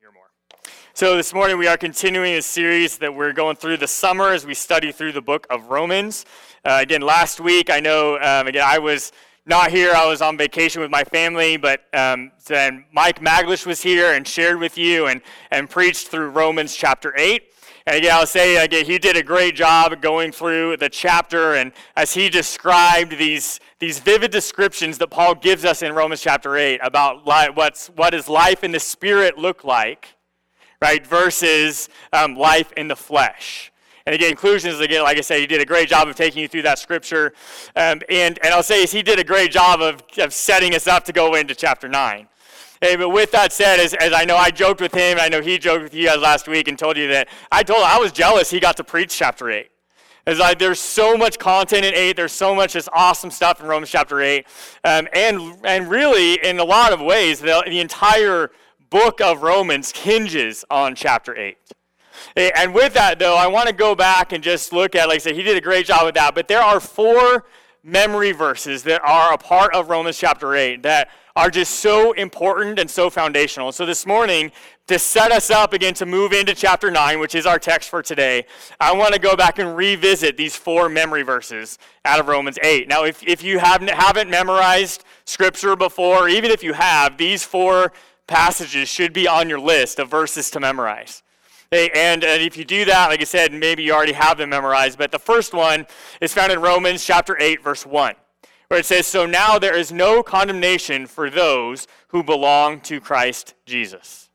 hear more. So, this morning we are continuing a series that we're going through the summer as we study through the book of Romans. Uh, again, last week, I know, um, again, I was not here. I was on vacation with my family, but um, then Mike Maglish was here and shared with you and, and preached through Romans chapter 8. And again, I'll say again, he did a great job going through the chapter, and as he described these, these vivid descriptions that Paul gives us in Romans chapter 8 about li- what's, what does life in the spirit look like, right, versus um, life in the flesh. And again, conclusions, again, like I said, he did a great job of taking you through that scripture. Um, and, and I'll say he did a great job of, of setting us up to go into chapter 9. Hey, but with that said, as, as I know I joked with him, I know he joked with you guys last week and told you that I told I was jealous he got to preach chapter 8. It's like there's so much content in 8. There's so much just awesome stuff in Romans chapter 8. Um, and, and really, in a lot of ways, the, the entire book of Romans hinges on chapter 8. And with that, though, I want to go back and just look at, like I said, he did a great job with that. But there are four memory verses that are a part of Romans chapter 8 that are just so important and so foundational. So this morning, to set us up again to move into chapter 9, which is our text for today, I want to go back and revisit these four memory verses out of Romans 8. Now, if, if you haven't, haven't memorized scripture before, even if you have, these four passages should be on your list of verses to memorize. Hey, and, and if you do that, like I said, maybe you already have them memorized, but the first one is found in Romans chapter 8, verse 1 where it says, So now there is no condemnation for those who belong to Christ Jesus.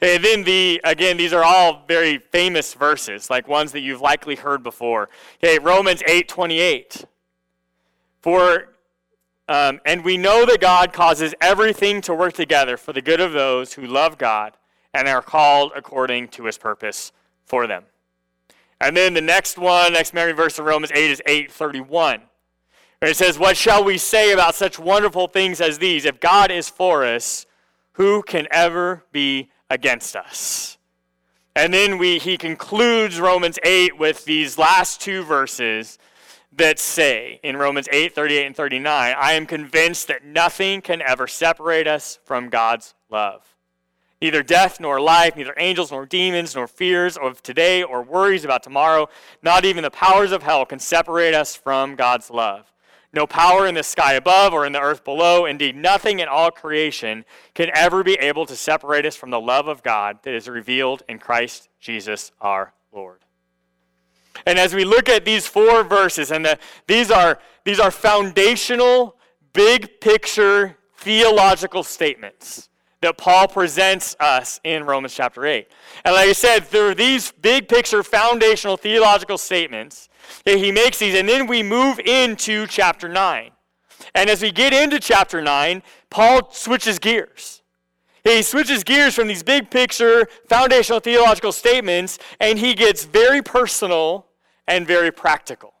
And then the again, these are all very famous verses, like ones that you've likely heard before. Okay, Romans 8 28. For um, and we know that God causes everything to work together for the good of those who love God and are called according to his purpose for them. And then the next one, next memory verse in Romans 8 is 831. Where it says, What shall we say about such wonderful things as these? If God is for us, who can ever be against us? And then we, he concludes Romans 8 with these last two verses that say in Romans 8 38 and 39, I am convinced that nothing can ever separate us from God's love. Neither death nor life, neither angels nor demons, nor fears of today or worries about tomorrow, not even the powers of hell can separate us from God's love. No power in the sky above or in the earth below, indeed, nothing in all creation can ever be able to separate us from the love of God that is revealed in Christ Jesus our Lord. And as we look at these four verses, and the, these, are, these are foundational, big picture theological statements that Paul presents us in Romans chapter 8. And like I said, through these big picture foundational theological statements, that he makes these, and then we move into chapter 9. And as we get into chapter 9, Paul switches gears. He switches gears from these big picture, foundational theological statements, and he gets very personal and very practical.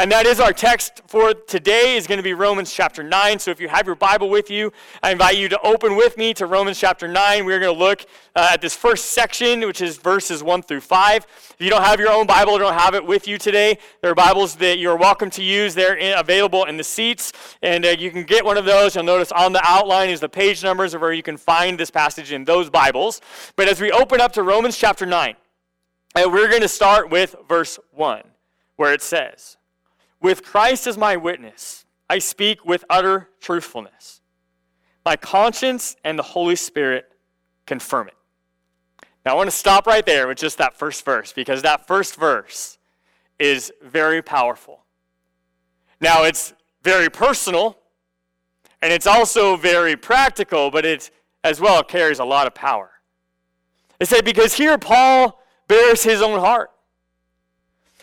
And that is our text for today is going to be Romans chapter 9. So if you have your Bible with you, I invite you to open with me to Romans chapter 9. We're going to look uh, at this first section, which is verses 1 through 5. If you don't have your own Bible or don't have it with you today, there are Bibles that you're welcome to use. They're in, available in the seats, and uh, you can get one of those. You'll notice on the outline is the page numbers of where you can find this passage in those Bibles. But as we open up to Romans chapter 9, uh, we're going to start with verse 1, where it says, with Christ as my witness, I speak with utter truthfulness. My conscience and the Holy Spirit confirm it. Now, I want to stop right there with just that first verse because that first verse is very powerful. Now, it's very personal and it's also very practical, but it as well carries a lot of power. It said, because here Paul bears his own heart.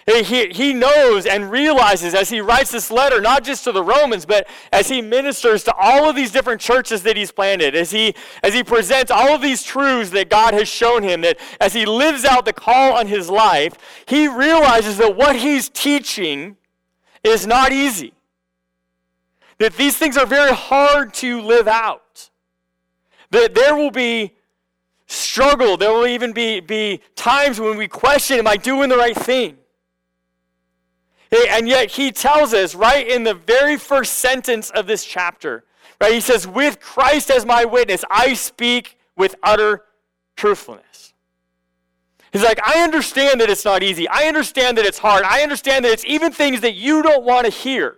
He, he knows and realizes as he writes this letter, not just to the Romans, but as he ministers to all of these different churches that he's planted, as he, as he presents all of these truths that God has shown him, that as he lives out the call on his life, he realizes that what he's teaching is not easy. That these things are very hard to live out. That there will be struggle, there will even be, be times when we question, Am I doing the right thing? And yet he tells us right in the very first sentence of this chapter, right? He says, With Christ as my witness, I speak with utter truthfulness. He's like, I understand that it's not easy. I understand that it's hard. I understand that it's even things that you don't want to hear.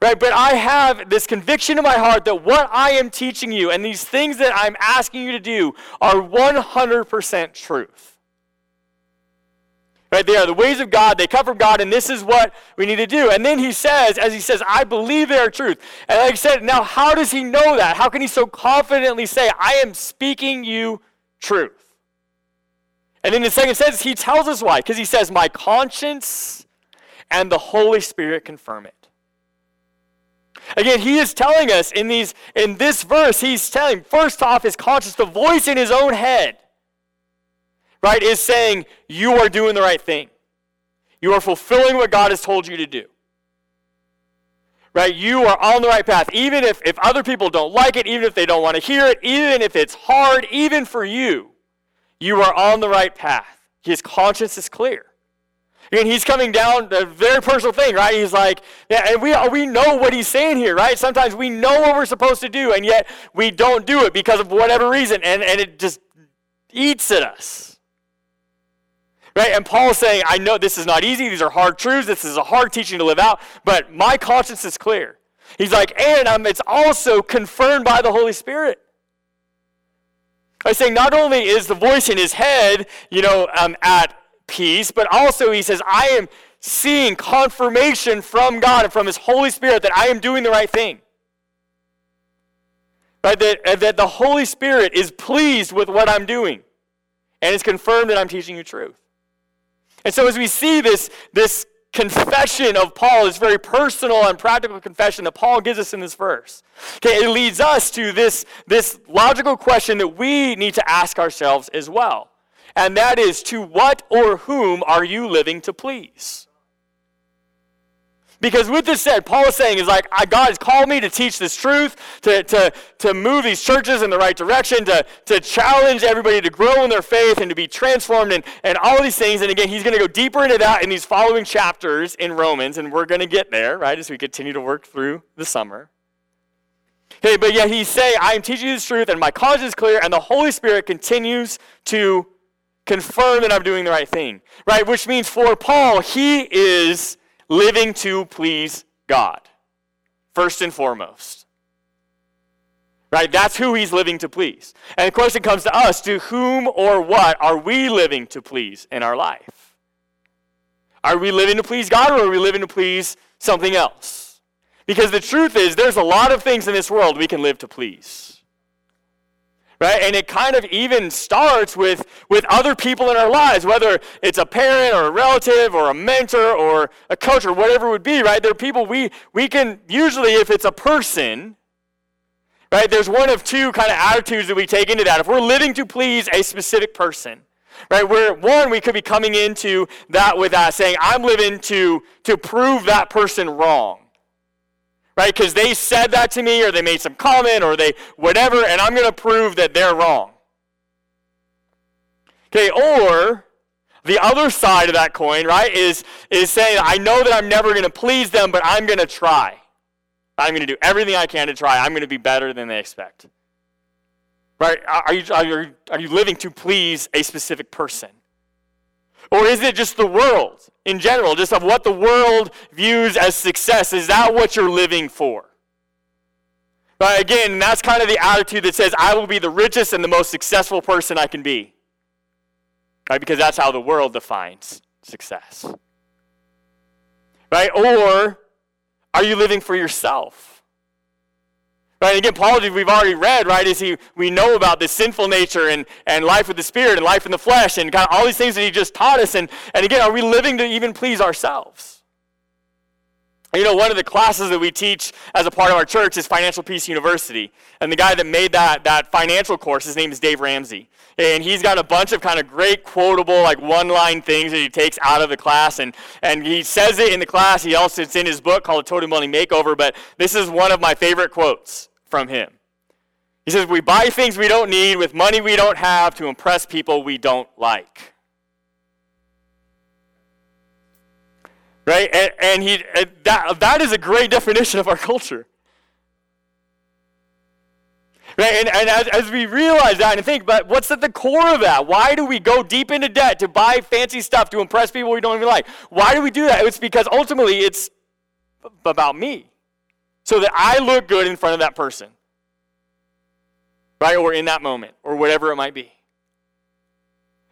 Right? But I have this conviction in my heart that what I am teaching you and these things that I'm asking you to do are 100% truth. Right? They are the ways of God. They come from God, and this is what we need to do. And then he says, as he says, I believe they are truth. And like I said, now how does he know that? How can he so confidently say, I am speaking you truth? And in the second sentence, he tells us why. Because he says, My conscience and the Holy Spirit confirm it. Again, he is telling us in these in this verse, he's telling first off his conscience, the voice in his own head, right, is saying, You are doing the right thing. You are fulfilling what God has told you to do. Right? You are on the right path. Even if, if other people don't like it, even if they don't want to hear it, even if it's hard, even for you, you are on the right path. His conscience is clear. And he's coming down a very personal thing, right? He's like, yeah, and we, we know what he's saying here, right? Sometimes we know what we're supposed to do, and yet we don't do it because of whatever reason, and, and it just eats at us. Right? And Paul's saying, I know this is not easy. These are hard truths. This is a hard teaching to live out, but my conscience is clear. He's like, and it's also confirmed by the Holy Spirit. I saying not only is the voice in his head, you know, um, at peace, but also he says, I am seeing confirmation from God and from his Holy Spirit that I am doing the right thing. Right? That, that the Holy Spirit is pleased with what I'm doing and it's confirmed that I'm teaching you truth. And so as we see this, this confession of Paul, this very personal and practical confession that Paul gives us in this verse. Okay, it leads us to this, this logical question that we need to ask ourselves as well. And that is to what or whom are you living to please? Because with this said, Paul is saying is like, God has called me to teach this truth, to, to, to move these churches in the right direction, to, to challenge everybody to grow in their faith and to be transformed and, and all these things. And again, he's going to go deeper into that in these following chapters in Romans, and we're going to get there, right, as we continue to work through the summer. Okay, but yet he's saying, I am teaching you this truth, and my conscience is clear, and the Holy Spirit continues to confirm that I'm doing the right thing, right? Which means for Paul, he is living to please God, first and foremost. Right? That's who he's living to please. And the question comes to us to whom or what are we living to please in our life? Are we living to please God or are we living to please something else? Because the truth is, there's a lot of things in this world we can live to please right? And it kind of even starts with, with other people in our lives, whether it's a parent or a relative or a mentor or a coach or whatever it would be, right? There are people we, we can, usually if it's a person, right, there's one of two kind of attitudes that we take into that. If we're living to please a specific person, right, where one, we could be coming into that with that saying, I'm living to, to prove that person wrong right? Because they said that to me, or they made some comment, or they whatever, and I'm going to prove that they're wrong. Okay, or the other side of that coin, right, is, is saying, I know that I'm never going to please them, but I'm going to try. I'm going to do everything I can to try. I'm going to be better than they expect. Right? Are you, are you, are you living to please a specific person? Or is it just the world in general, just of what the world views as success? Is that what you're living for? But again, that's kind of the attitude that says, I will be the richest and the most successful person I can be. Right? Because that's how the world defines success. Right? Or are you living for yourself? Right? Again, Paul, we've already read, right, is he we know about the sinful nature and, and life with the spirit and life in the flesh and kind of all these things that he just taught us. And, and again, are we living to even please ourselves? You know, one of the classes that we teach as a part of our church is Financial Peace University. And the guy that made that, that financial course, his name is Dave Ramsey. And he's got a bunch of kind of great quotable, like one line things that he takes out of the class. And, and he says it in the class. He also, it's in his book called A Total Money Makeover. But this is one of my favorite quotes from him. He says, We buy things we don't need with money we don't have to impress people we don't like. Right? And, and he, and that, that is a great definition of our culture. Right? And, and as, as we realize that and think, but what's at the core of that? Why do we go deep into debt to buy fancy stuff to impress people we don't even like? Why do we do that? It's because ultimately it's about me. So that I look good in front of that person. Right? Or in that moment, or whatever it might be.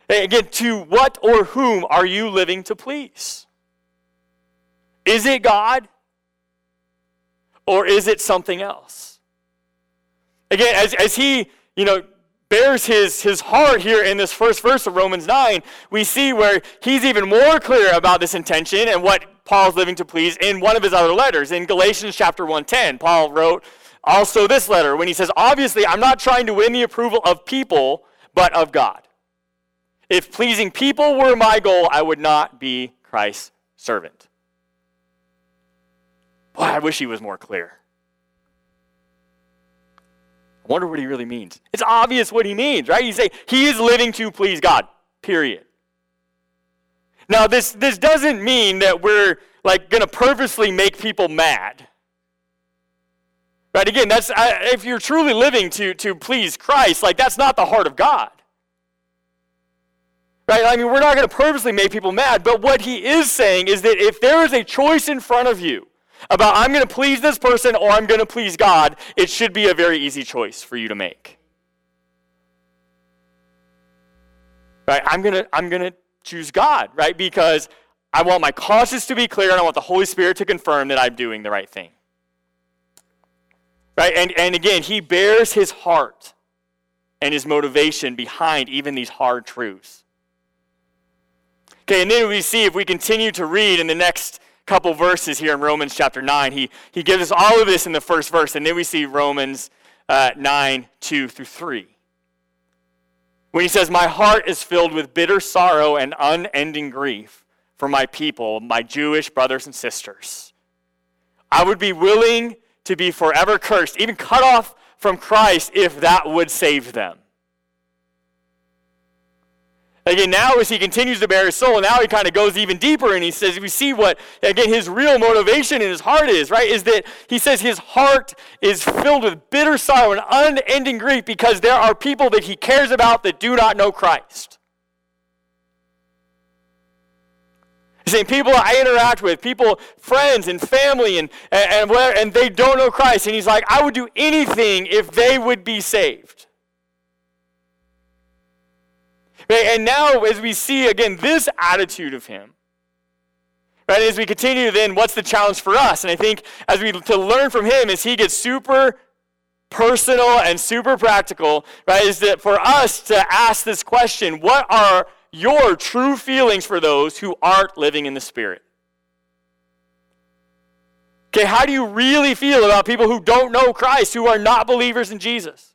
And again, to what or whom are you living to please? Is it God? Or is it something else? Again, as, as he, you know, bears his, his heart here in this first verse of Romans 9, we see where he's even more clear about this intention and what Paul's living to please in one of his other letters. In Galatians chapter 1:10, Paul wrote also this letter when he says, Obviously, I'm not trying to win the approval of people, but of God. If pleasing people were my goal, I would not be Christ's servant. Boy, I wish he was more clear. I wonder what he really means. It's obvious what he means, right? You say he is living to please God, period. Now, this, this doesn't mean that we're like going to purposely make people mad. Right? Again, that's if you're truly living to, to please Christ, like that's not the heart of God. Right? I mean, we're not going to purposely make people mad, but what he is saying is that if there is a choice in front of you about I'm going to please this person or I'm going to please God, it should be a very easy choice for you to make. Right? I'm going to I'm going to choose God, right? Because I want my conscience to be clear and I want the Holy Spirit to confirm that I'm doing the right thing. Right? And, and again, he bears his heart and his motivation behind even these hard truths. Okay, and then we see if we continue to read in the next couple verses here in Romans chapter 9. He, he gives us all of this in the first verse, and then we see Romans uh, 9, 2 through 3. When he says, My heart is filled with bitter sorrow and unending grief for my people, my Jewish brothers and sisters. I would be willing to be forever cursed, even cut off from Christ, if that would save them. Again, now as he continues to bear his soul, now he kind of goes even deeper and he says, we see what, again, his real motivation in his heart is, right? Is that he says his heart is filled with bitter sorrow and unending grief because there are people that he cares about that do not know Christ. He's saying people I interact with, people, friends and family, and, and, and, and they don't know Christ. And he's like, I would do anything if they would be saved. And now, as we see again this attitude of him, right, as we continue, then what's the challenge for us? And I think as we to learn from him, as he gets super personal and super practical, right, is that for us to ask this question what are your true feelings for those who aren't living in the Spirit? Okay, how do you really feel about people who don't know Christ, who are not believers in Jesus?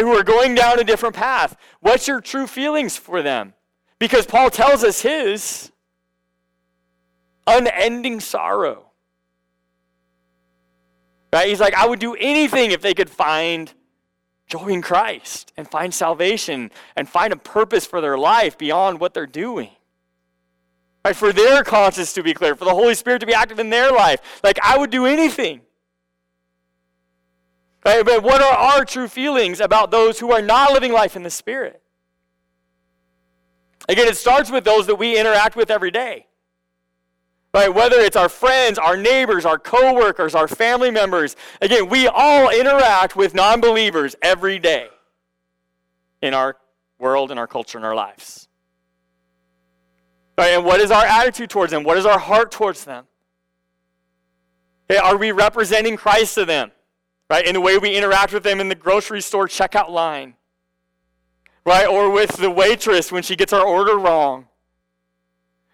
Who are going down a different path. What's your true feelings for them? Because Paul tells us his unending sorrow. Right? He's like, I would do anything if they could find joy in Christ and find salvation and find a purpose for their life beyond what they're doing. Right? For their conscience to be clear, for the Holy Spirit to be active in their life. Like, I would do anything. Right? But what are our true feelings about those who are not living life in the Spirit? Again, it starts with those that we interact with every day. Right? Whether it's our friends, our neighbors, our coworkers, our family members. Again, we all interact with non believers every day in our world, in our culture, in our lives. Right? And what is our attitude towards them? What is our heart towards them? Okay, are we representing Christ to them? Right? In the way we interact with them in the grocery store checkout line, right? Or with the waitress when she gets our order wrong,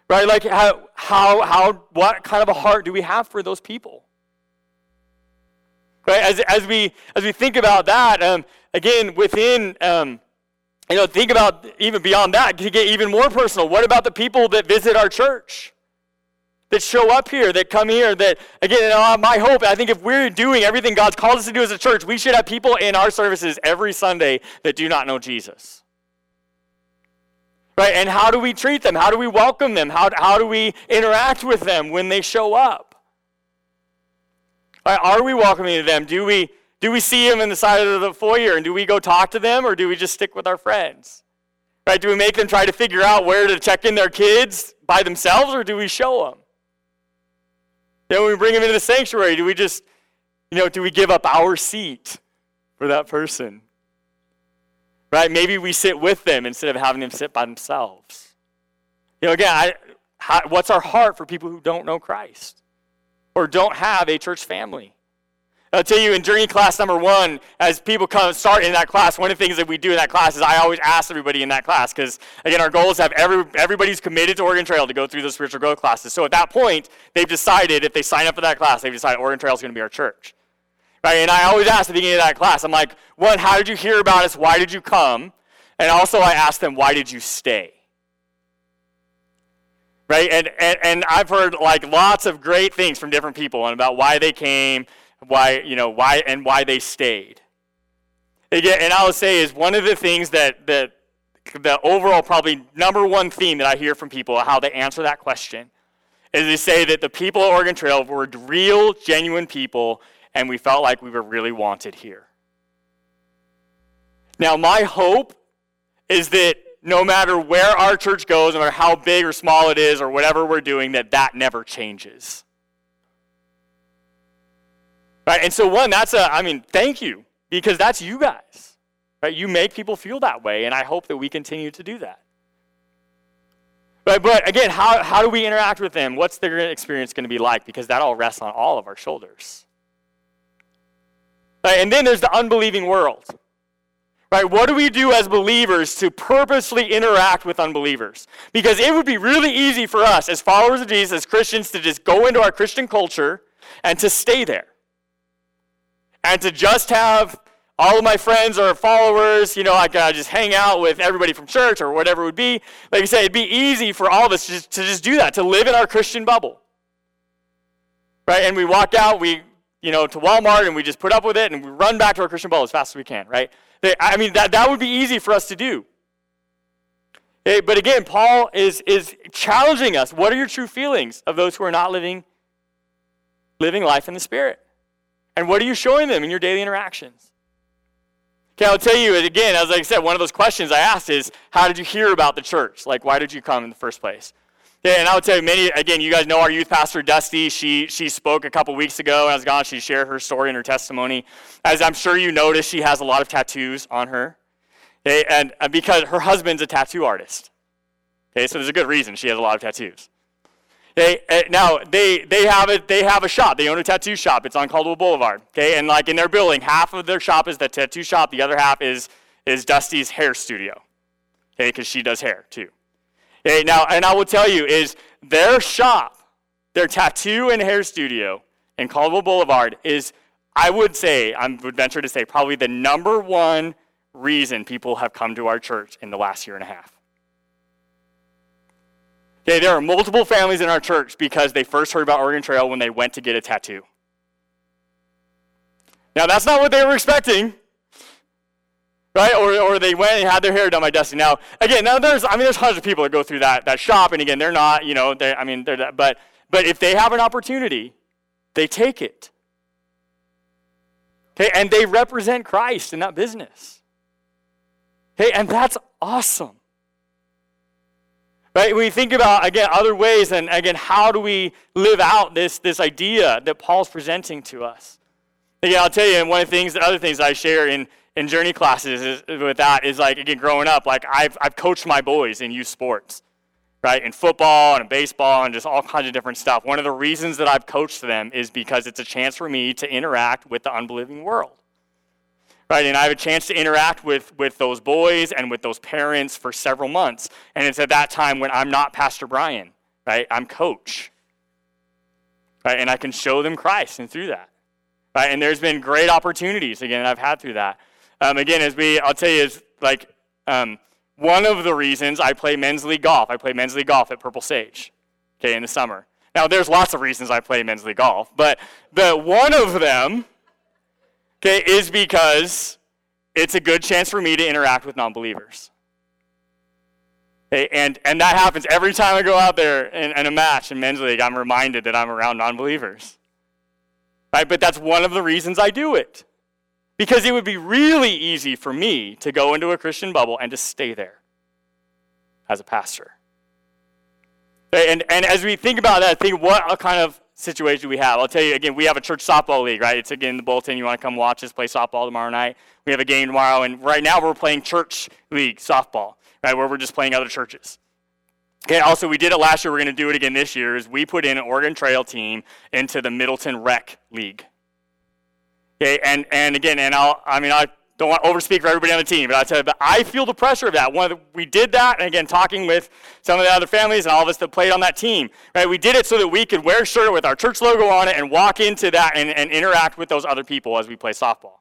right? Like, how, how, how what kind of a heart do we have for those people? Right? As, as, we, as we think about that, um, again, within, um, you know, think about even beyond that to get even more personal. What about the people that visit our church? That show up here, that come here, that, again, uh, my hope, I think if we're doing everything God's called us to do as a church, we should have people in our services every Sunday that do not know Jesus. Right? And how do we treat them? How do we welcome them? How, how do we interact with them when they show up? Right? Are we welcoming them? Do we, do we see them in the side of the foyer and do we go talk to them or do we just stick with our friends? Right? Do we make them try to figure out where to check in their kids by themselves or do we show them? Then when we bring them into the sanctuary, do we just, you know, do we give up our seat for that person? Right? Maybe we sit with them instead of having them sit by themselves. You know, again, I, how, what's our heart for people who don't know Christ or don't have a church family? I'll tell you in journey class number one, as people come start in that class, one of the things that we do in that class is I always ask everybody in that class because again our goal is to have every, everybody's committed to Oregon Trail to go through those spiritual growth classes. So at that point, they've decided if they sign up for that class, they've decided Oregon Trail is going to be our church. Right? And I always ask at the beginning of that class, I'm like, one, how did you hear about us? Why did you come? And also I ask them, why did you stay? Right? And, and, and I've heard like lots of great things from different people and about why they came why, you know, why and why they stayed. Again, and I'll say is one of the things that, that the overall probably number one theme that I hear from people, how they answer that question, is they say that the people at Oregon Trail were real, genuine people, and we felt like we were really wanted here. Now, my hope is that no matter where our church goes, no matter how big or small it is, or whatever we're doing, that that never changes. Right? And so, one, that's a, I mean, thank you, because that's you guys. Right? You make people feel that way, and I hope that we continue to do that. Right? But again, how, how do we interact with them? What's their experience going to be like? Because that all rests on all of our shoulders. Right? And then there's the unbelieving world. Right? What do we do as believers to purposely interact with unbelievers? Because it would be really easy for us as followers of Jesus, as Christians, to just go into our Christian culture and to stay there and to just have all of my friends or followers, you know, I can just hang out with everybody from church or whatever it would be. Like I say, it'd be easy for all of us to just, to just do that, to live in our Christian bubble. Right? And we walk out, we, you know, to Walmart and we just put up with it and we run back to our Christian bubble as fast as we can, right? I mean, that, that would be easy for us to do. Okay, but again, Paul is, is challenging us. What are your true feelings of those who are not living, living life in the Spirit? And what are you showing them in your daily interactions? Okay, I'll tell you again, as I said, one of those questions I asked is, how did you hear about the church? Like, why did you come in the first place? Okay, and I would tell you, many, again, you guys know our youth pastor, Dusty. She, she spoke a couple weeks ago, and I was gone. She shared her story and her testimony. As I'm sure you noticed, she has a lot of tattoos on her. Okay, and because her husband's a tattoo artist. Okay, so there's a good reason she has a lot of tattoos. They, uh, now they they have a they have a shop. They own a tattoo shop. It's on Caldwell Boulevard. Okay, and like in their building, half of their shop is the tattoo shop. The other half is is Dusty's hair studio. Okay, because she does hair too. Okay, now and I will tell you is their shop, their tattoo and hair studio in Caldwell Boulevard is I would say I would venture to say probably the number one reason people have come to our church in the last year and a half. Okay, there are multiple families in our church because they first heard about Oregon Trail when they went to get a tattoo. Now, that's not what they were expecting. Right? Or, or they went and had their hair done by Dusty. Now, again, now there's, I mean, there's hundreds of people that go through that, that shop, and again, they're not, you know, I mean, they're, that, but, but if they have an opportunity, they take it. Okay, and they represent Christ in that business. Okay, and that's awesome. Right? We think about, again, other ways, and again, how do we live out this, this idea that Paul's presenting to us? Again, I'll tell you, and one of the things, the other things I share in, in journey classes is, with that is like, again, growing up, like I've, I've coached my boys in youth sports, right? In football and in baseball and just all kinds of different stuff. One of the reasons that I've coached them is because it's a chance for me to interact with the unbelieving world right? And I have a chance to interact with, with those boys and with those parents for several months. And it's at that time when I'm not Pastor Brian, right? I'm coach, right? And I can show them Christ and through that, right? And there's been great opportunities, again, I've had through that. Um, again, as we, I'll tell you, is like um, one of the reasons I play men's league golf. I play men's league golf at Purple Sage, okay, in the summer. Now, there's lots of reasons I play men's league golf, but the one of them okay, is because it's a good chance for me to interact with non believers. Okay, and, and that happens every time I go out there in, in a match in men's league. I'm reminded that I'm around non believers. Right? But that's one of the reasons I do it. Because it would be really easy for me to go into a Christian bubble and to stay there as a pastor. And, and as we think about that, think what kind of situation we have. I'll tell you again, we have a church softball league, right? It's again the bulletin. You want to come watch us play softball tomorrow night? We have a game tomorrow, and right now we're playing church league softball, right? Where we're just playing other churches. Okay, also we did it last year, we're gonna do it again this year, is we put in an Oregon Trail team into the Middleton Rec League. Okay, and, and again, and I'll I mean I don't want to overspeak for everybody on the team, but I tell you, but I feel the pressure of that. One of the, we did that, and again, talking with some of the other families and all of us that played on that team, right? We did it so that we could wear a shirt with our church logo on it and walk into that and, and interact with those other people as we play softball.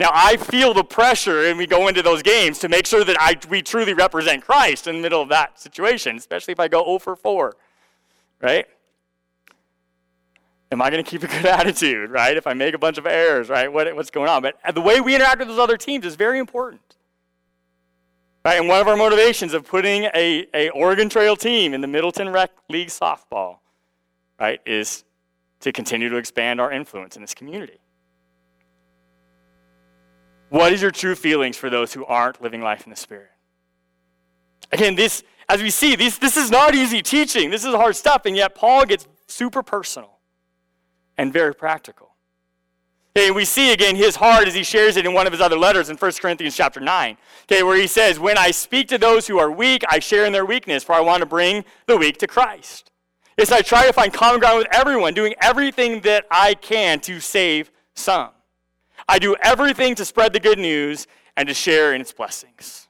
Now, I feel the pressure, and we go into those games to make sure that I, we truly represent Christ in the middle of that situation, especially if I go 0 for 4, right? Am I going to keep a good attitude, right? If I make a bunch of errors, right? What, what's going on? But the way we interact with those other teams is very important. Right? And one of our motivations of putting a, a Oregon Trail team in the Middleton Rec League softball, right, is to continue to expand our influence in this community. What is your true feelings for those who aren't living life in the Spirit? Again, this, as we see, this, this is not easy teaching. This is hard stuff, and yet Paul gets super personal and very practical. Okay, we see again his heart as he shares it in one of his other letters in 1 Corinthians chapter 9. Okay, where he says, When I speak to those who are weak, I share in their weakness, for I want to bring the weak to Christ. Yes, I try to find common ground with everyone, doing everything that I can to save some. I do everything to spread the good news and to share in its blessings.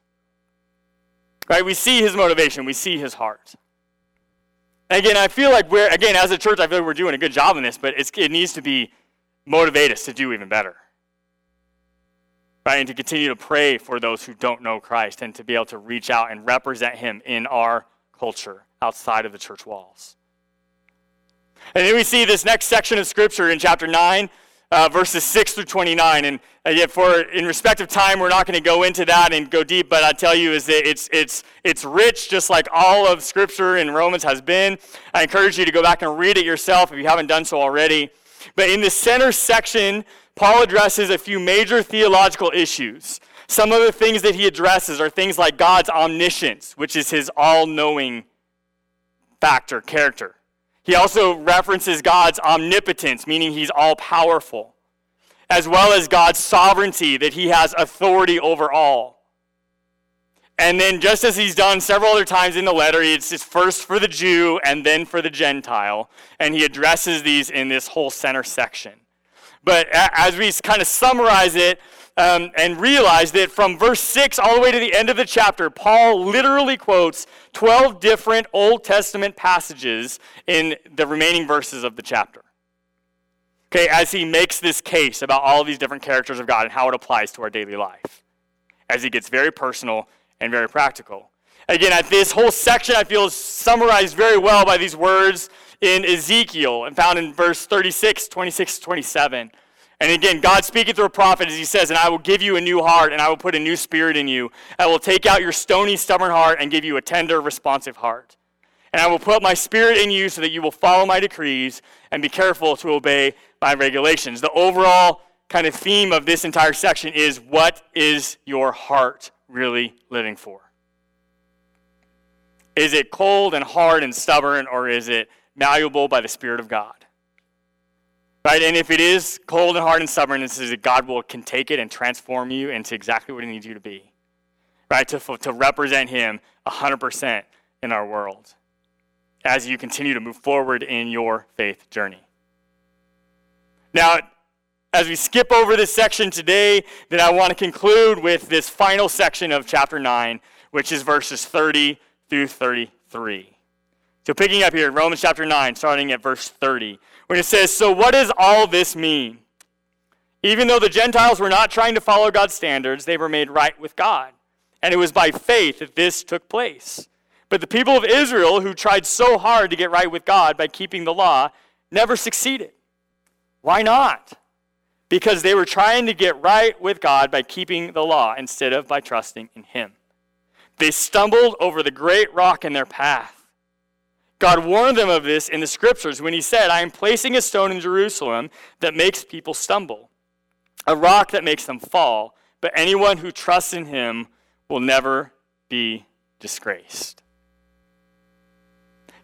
Right? We see his motivation, we see his heart. Again, I feel like we're, again, as a church, I feel like we're doing a good job in this, but it needs to be motivate us to do even better. Right? And to continue to pray for those who don't know Christ and to be able to reach out and represent Him in our culture outside of the church walls. And then we see this next section of Scripture in chapter 9 uh, verses 6 through 29. And uh, yet, for in respect of time, we're not going to go into that and go deep. But I tell you, is that it's it's it's rich, just like all of Scripture in Romans has been. I encourage you to go back and read it yourself if you haven't done so already. But in the center section, Paul addresses a few major theological issues. Some of the things that he addresses are things like God's omniscience, which is his all-knowing factor, character. He also references God's omnipotence, meaning he's all powerful, as well as God's sovereignty, that he has authority over all. And then, just as he's done several other times in the letter, it's just first for the Jew and then for the Gentile. And he addresses these in this whole center section. But as we kind of summarize it, um, and realize that from verse 6 all the way to the end of the chapter, Paul literally quotes 12 different Old Testament passages in the remaining verses of the chapter. Okay, as he makes this case about all these different characters of God and how it applies to our daily life, as he gets very personal and very practical. Again, this whole section I feel is summarized very well by these words in Ezekiel and found in verse 36, 26, 27. And again, God speaking through a prophet as he says, And I will give you a new heart, and I will put a new spirit in you. I will take out your stony, stubborn heart and give you a tender, responsive heart. And I will put my spirit in you so that you will follow my decrees and be careful to obey my regulations. The overall kind of theme of this entire section is what is your heart really living for? Is it cold and hard and stubborn, or is it malleable by the Spirit of God? Right? And if it is cold and hard and stubborn, it says that God will can take it and transform you into exactly what He needs you to be. Right? To, to represent Him 100% in our world as you continue to move forward in your faith journey. Now, as we skip over this section today, then I want to conclude with this final section of chapter 9, which is verses 30 through 33. So, picking up here, Romans chapter 9, starting at verse 30 when it says, So what does all this mean? Even though the Gentiles were not trying to follow God's standards, they were made right with God. And it was by faith that this took place. But the people of Israel, who tried so hard to get right with God by keeping the law, never succeeded. Why not? Because they were trying to get right with God by keeping the law instead of by trusting in Him. They stumbled over the great rock in their path God warned them of this in the scriptures when he said, I am placing a stone in Jerusalem that makes people stumble. a rock that makes them fall, but anyone who trusts in him will never be disgraced.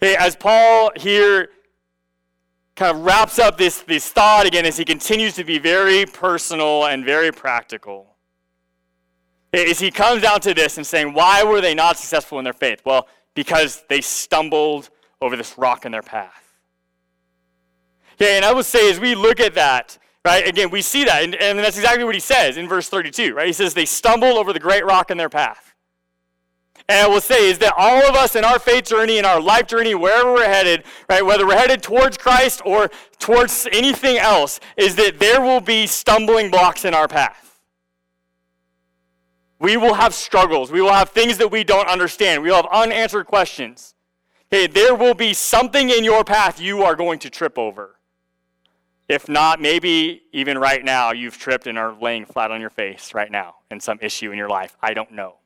Hey, as Paul here kind of wraps up this, this thought again as he continues to be very personal and very practical, is he comes down to this and saying, why were they not successful in their faith? Well, because they stumbled over this rock in their path. Okay, and I would say as we look at that, right, again, we see that, and, and that's exactly what he says in verse 32, right? He says, they stumbled over the great rock in their path. And I will say is that all of us in our faith journey, in our life journey, wherever we're headed, right, whether we're headed towards Christ or towards anything else, is that there will be stumbling blocks in our path. We will have struggles. We will have things that we don't understand. We will have unanswered questions. Okay, there will be something in your path you are going to trip over. If not, maybe even right now you've tripped and are laying flat on your face right now in some issue in your life. I don't know.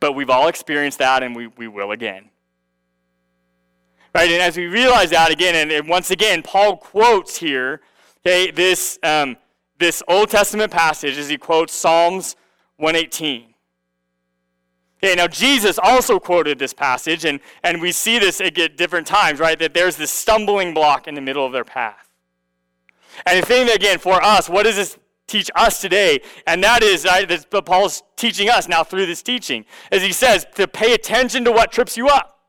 But we've all experienced that and we, we will again. Right? And as we realize that again, and, and once again, Paul quotes here, okay, this, um, this Old Testament passage as he quotes Psalms 118. Okay, now Jesus also quoted this passage, and, and we see this at different times, right? That there's this stumbling block in the middle of their path. And the thing, again, for us, what does this teach us today, and that is right, that Paul's teaching us now through this teaching, as he says, to pay attention to what trips you up.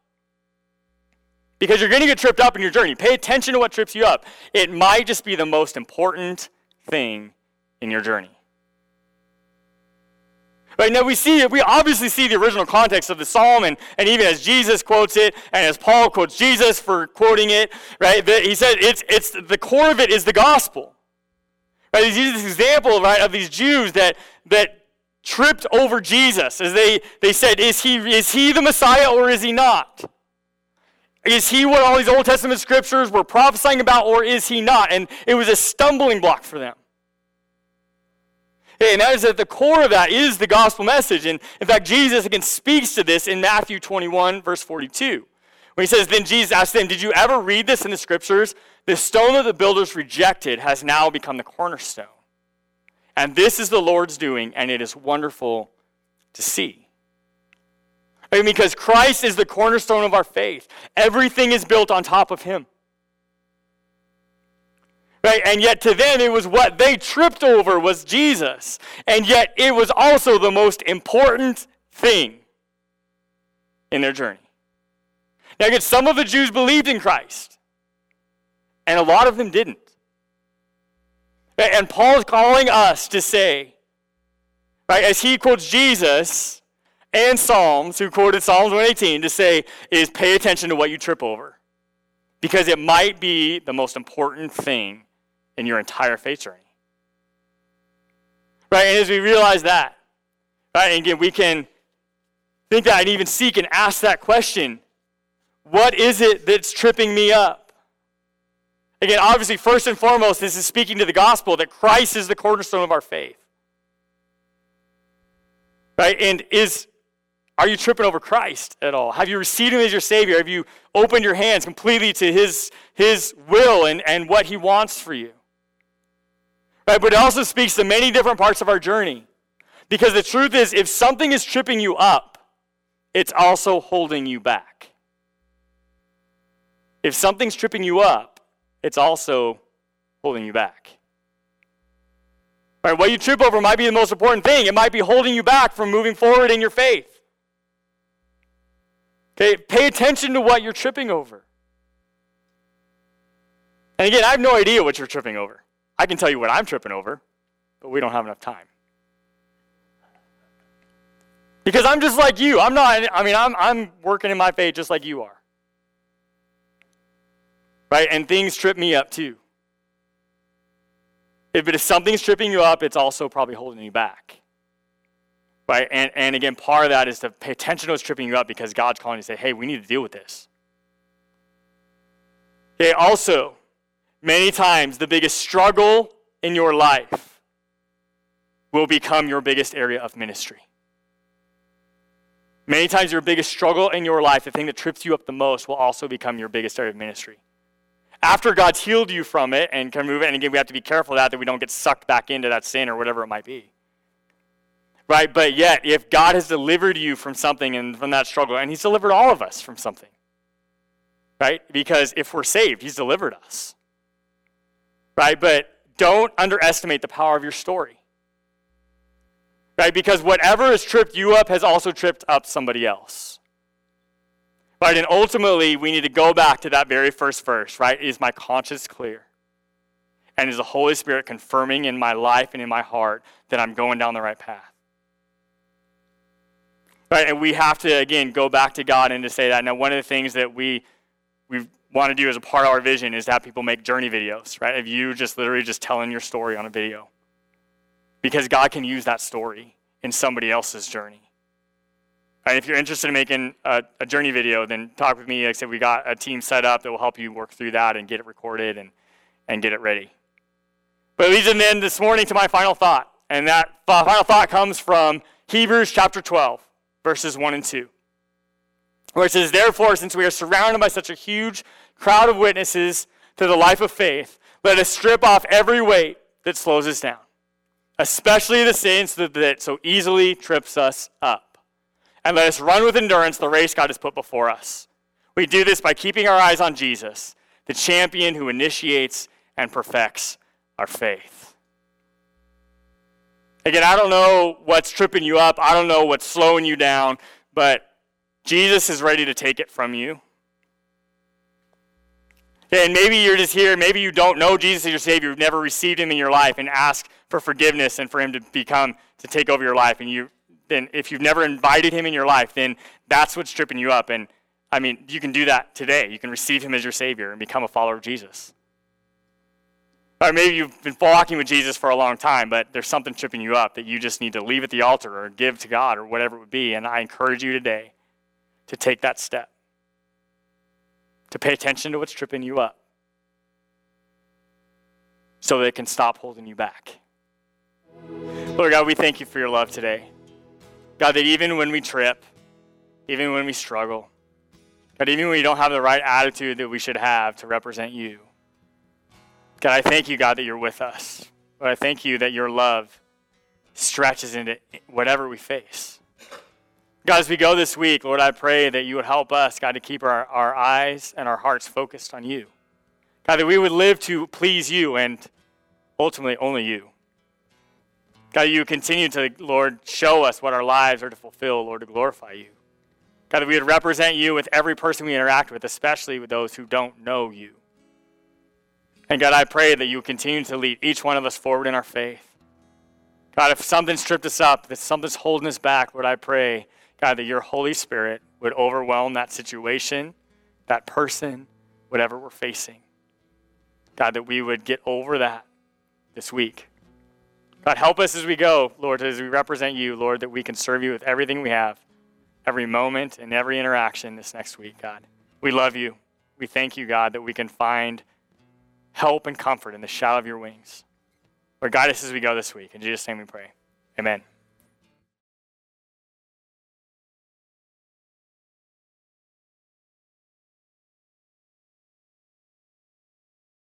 Because you're going to get tripped up in your journey. Pay attention to what trips you up. It might just be the most important thing in your journey. Right now we see we obviously see the original context of the psalm, and, and even as Jesus quotes it, and as Paul quotes Jesus for quoting it, right? He said it's it's the core of it is the gospel. Right? He uses this example, right, of these Jews that, that tripped over Jesus as they, they said, is he, is he the Messiah or is he not? Is he what all these Old Testament scriptures were prophesying about or is he not? And it was a stumbling block for them. And that is at the core of that is the gospel message. And in fact, Jesus again speaks to this in Matthew 21, verse 42. When he says, Then Jesus asked them, Did you ever read this in the scriptures? The stone that the builders rejected has now become the cornerstone. And this is the Lord's doing, and it is wonderful to see. Because Christ is the cornerstone of our faith. Everything is built on top of him. Right? And yet to them it was what they tripped over was Jesus. And yet it was also the most important thing in their journey. Now, again, some of the Jews believed in Christ, and a lot of them didn't. And Paul is calling us to say, right, as he quotes Jesus and Psalms, who quoted Psalms 118, to say, is pay attention to what you trip over. Because it might be the most important thing in your entire faith journey. Right? And as we realize that, right, and again, we can think that and even seek and ask that question what is it that's tripping me up? Again, obviously, first and foremost, this is speaking to the gospel that Christ is the cornerstone of our faith. Right? And is are you tripping over Christ at all? Have you received him as your Savior? Have you opened your hands completely to his, his will and, and what he wants for you? But it also speaks to many different parts of our journey. Because the truth is, if something is tripping you up, it's also holding you back. If something's tripping you up, it's also holding you back. Right, what you trip over might be the most important thing. It might be holding you back from moving forward in your faith. Okay, pay attention to what you're tripping over. And again, I have no idea what you're tripping over. I can tell you what I'm tripping over, but we don't have enough time. Because I'm just like you. I'm not, I mean, I'm, I'm working in my faith just like you are. Right? And things trip me up too. If it is something's tripping you up, it's also probably holding you back. Right? And, and again, part of that is to pay attention to what's tripping you up because God's calling you to say, hey, we need to deal with this. Okay, also, many times the biggest struggle in your life will become your biggest area of ministry. Many times, your biggest struggle in your life, the thing that trips you up the most, will also become your biggest area of ministry. after God's healed you from it and can move it. And again, we have to be careful that, that we don't get sucked back into that sin or whatever it might be. Right? But yet, if God has delivered you from something and from that struggle, and He's delivered all of us from something, right? Because if we're saved, He's delivered us. Right? But don't underestimate the power of your story. Right? Because whatever has tripped you up has also tripped up somebody else. Right? And ultimately, we need to go back to that very first verse, right? Is my conscience clear? And is the Holy Spirit confirming in my life and in my heart that I'm going down the right path? Right? And we have to, again, go back to God and to say that. Now, one of the things that we, we want to do as a part of our vision is to have people make journey videos, right? Of you just literally just telling your story on a video. Because God can use that story in somebody else's journey. And if you're interested in making a, a, journey video, then talk with me. Like I said, we got a team set up that will help you work through that and get it recorded and, and get it ready. But it leads me then this morning to my final thought. And that uh, final thought comes from Hebrews chapter 12, verses 1 and 2. Where it says, Therefore, since we are surrounded by such a huge crowd of witnesses to the life of faith, let us strip off every weight that slows us down, especially the sins that so easily trips us up and let us run with endurance the race God has put before us. We do this by keeping our eyes on Jesus, the champion who initiates and perfects our faith. Again, I don't know what's tripping you up, I don't know what's slowing you down, but Jesus is ready to take it from you. And maybe you're just here, maybe you don't know Jesus as your Savior, you've never received Him in your life, and ask for forgiveness and for Him to become, to take over your life, and you then if you've never invited him in your life, then that's what's tripping you up. And I mean, you can do that today. You can receive him as your Savior and become a follower of Jesus. Or maybe you've been walking with Jesus for a long time, but there's something tripping you up that you just need to leave at the altar or give to God or whatever it would be. And I encourage you today to take that step, to pay attention to what's tripping you up so it can stop holding you back. Lord God, we thank you for your love today. God, that even when we trip, even when we struggle, God, even when we don't have the right attitude that we should have to represent you, God, I thank you, God, that you're with us. But I thank you that your love stretches into whatever we face. God, as we go this week, Lord, I pray that you would help us, God, to keep our, our eyes and our hearts focused on you. God, that we would live to please you and ultimately only you. God, you continue to, Lord, show us what our lives are to fulfill, Lord, to glorify you. God, that we would represent you with every person we interact with, especially with those who don't know you. And God, I pray that you continue to lead each one of us forward in our faith. God, if something's tripped us up, if something's holding us back, Lord, I pray, God, that your Holy Spirit would overwhelm that situation, that person, whatever we're facing. God, that we would get over that this week. God, help us as we go, Lord, as we represent you, Lord, that we can serve you with everything we have, every moment and every interaction this next week, God. We love you. We thank you, God, that we can find help and comfort in the shadow of your wings. Lord, guide us as we go this week. In Jesus' name we pray. Amen.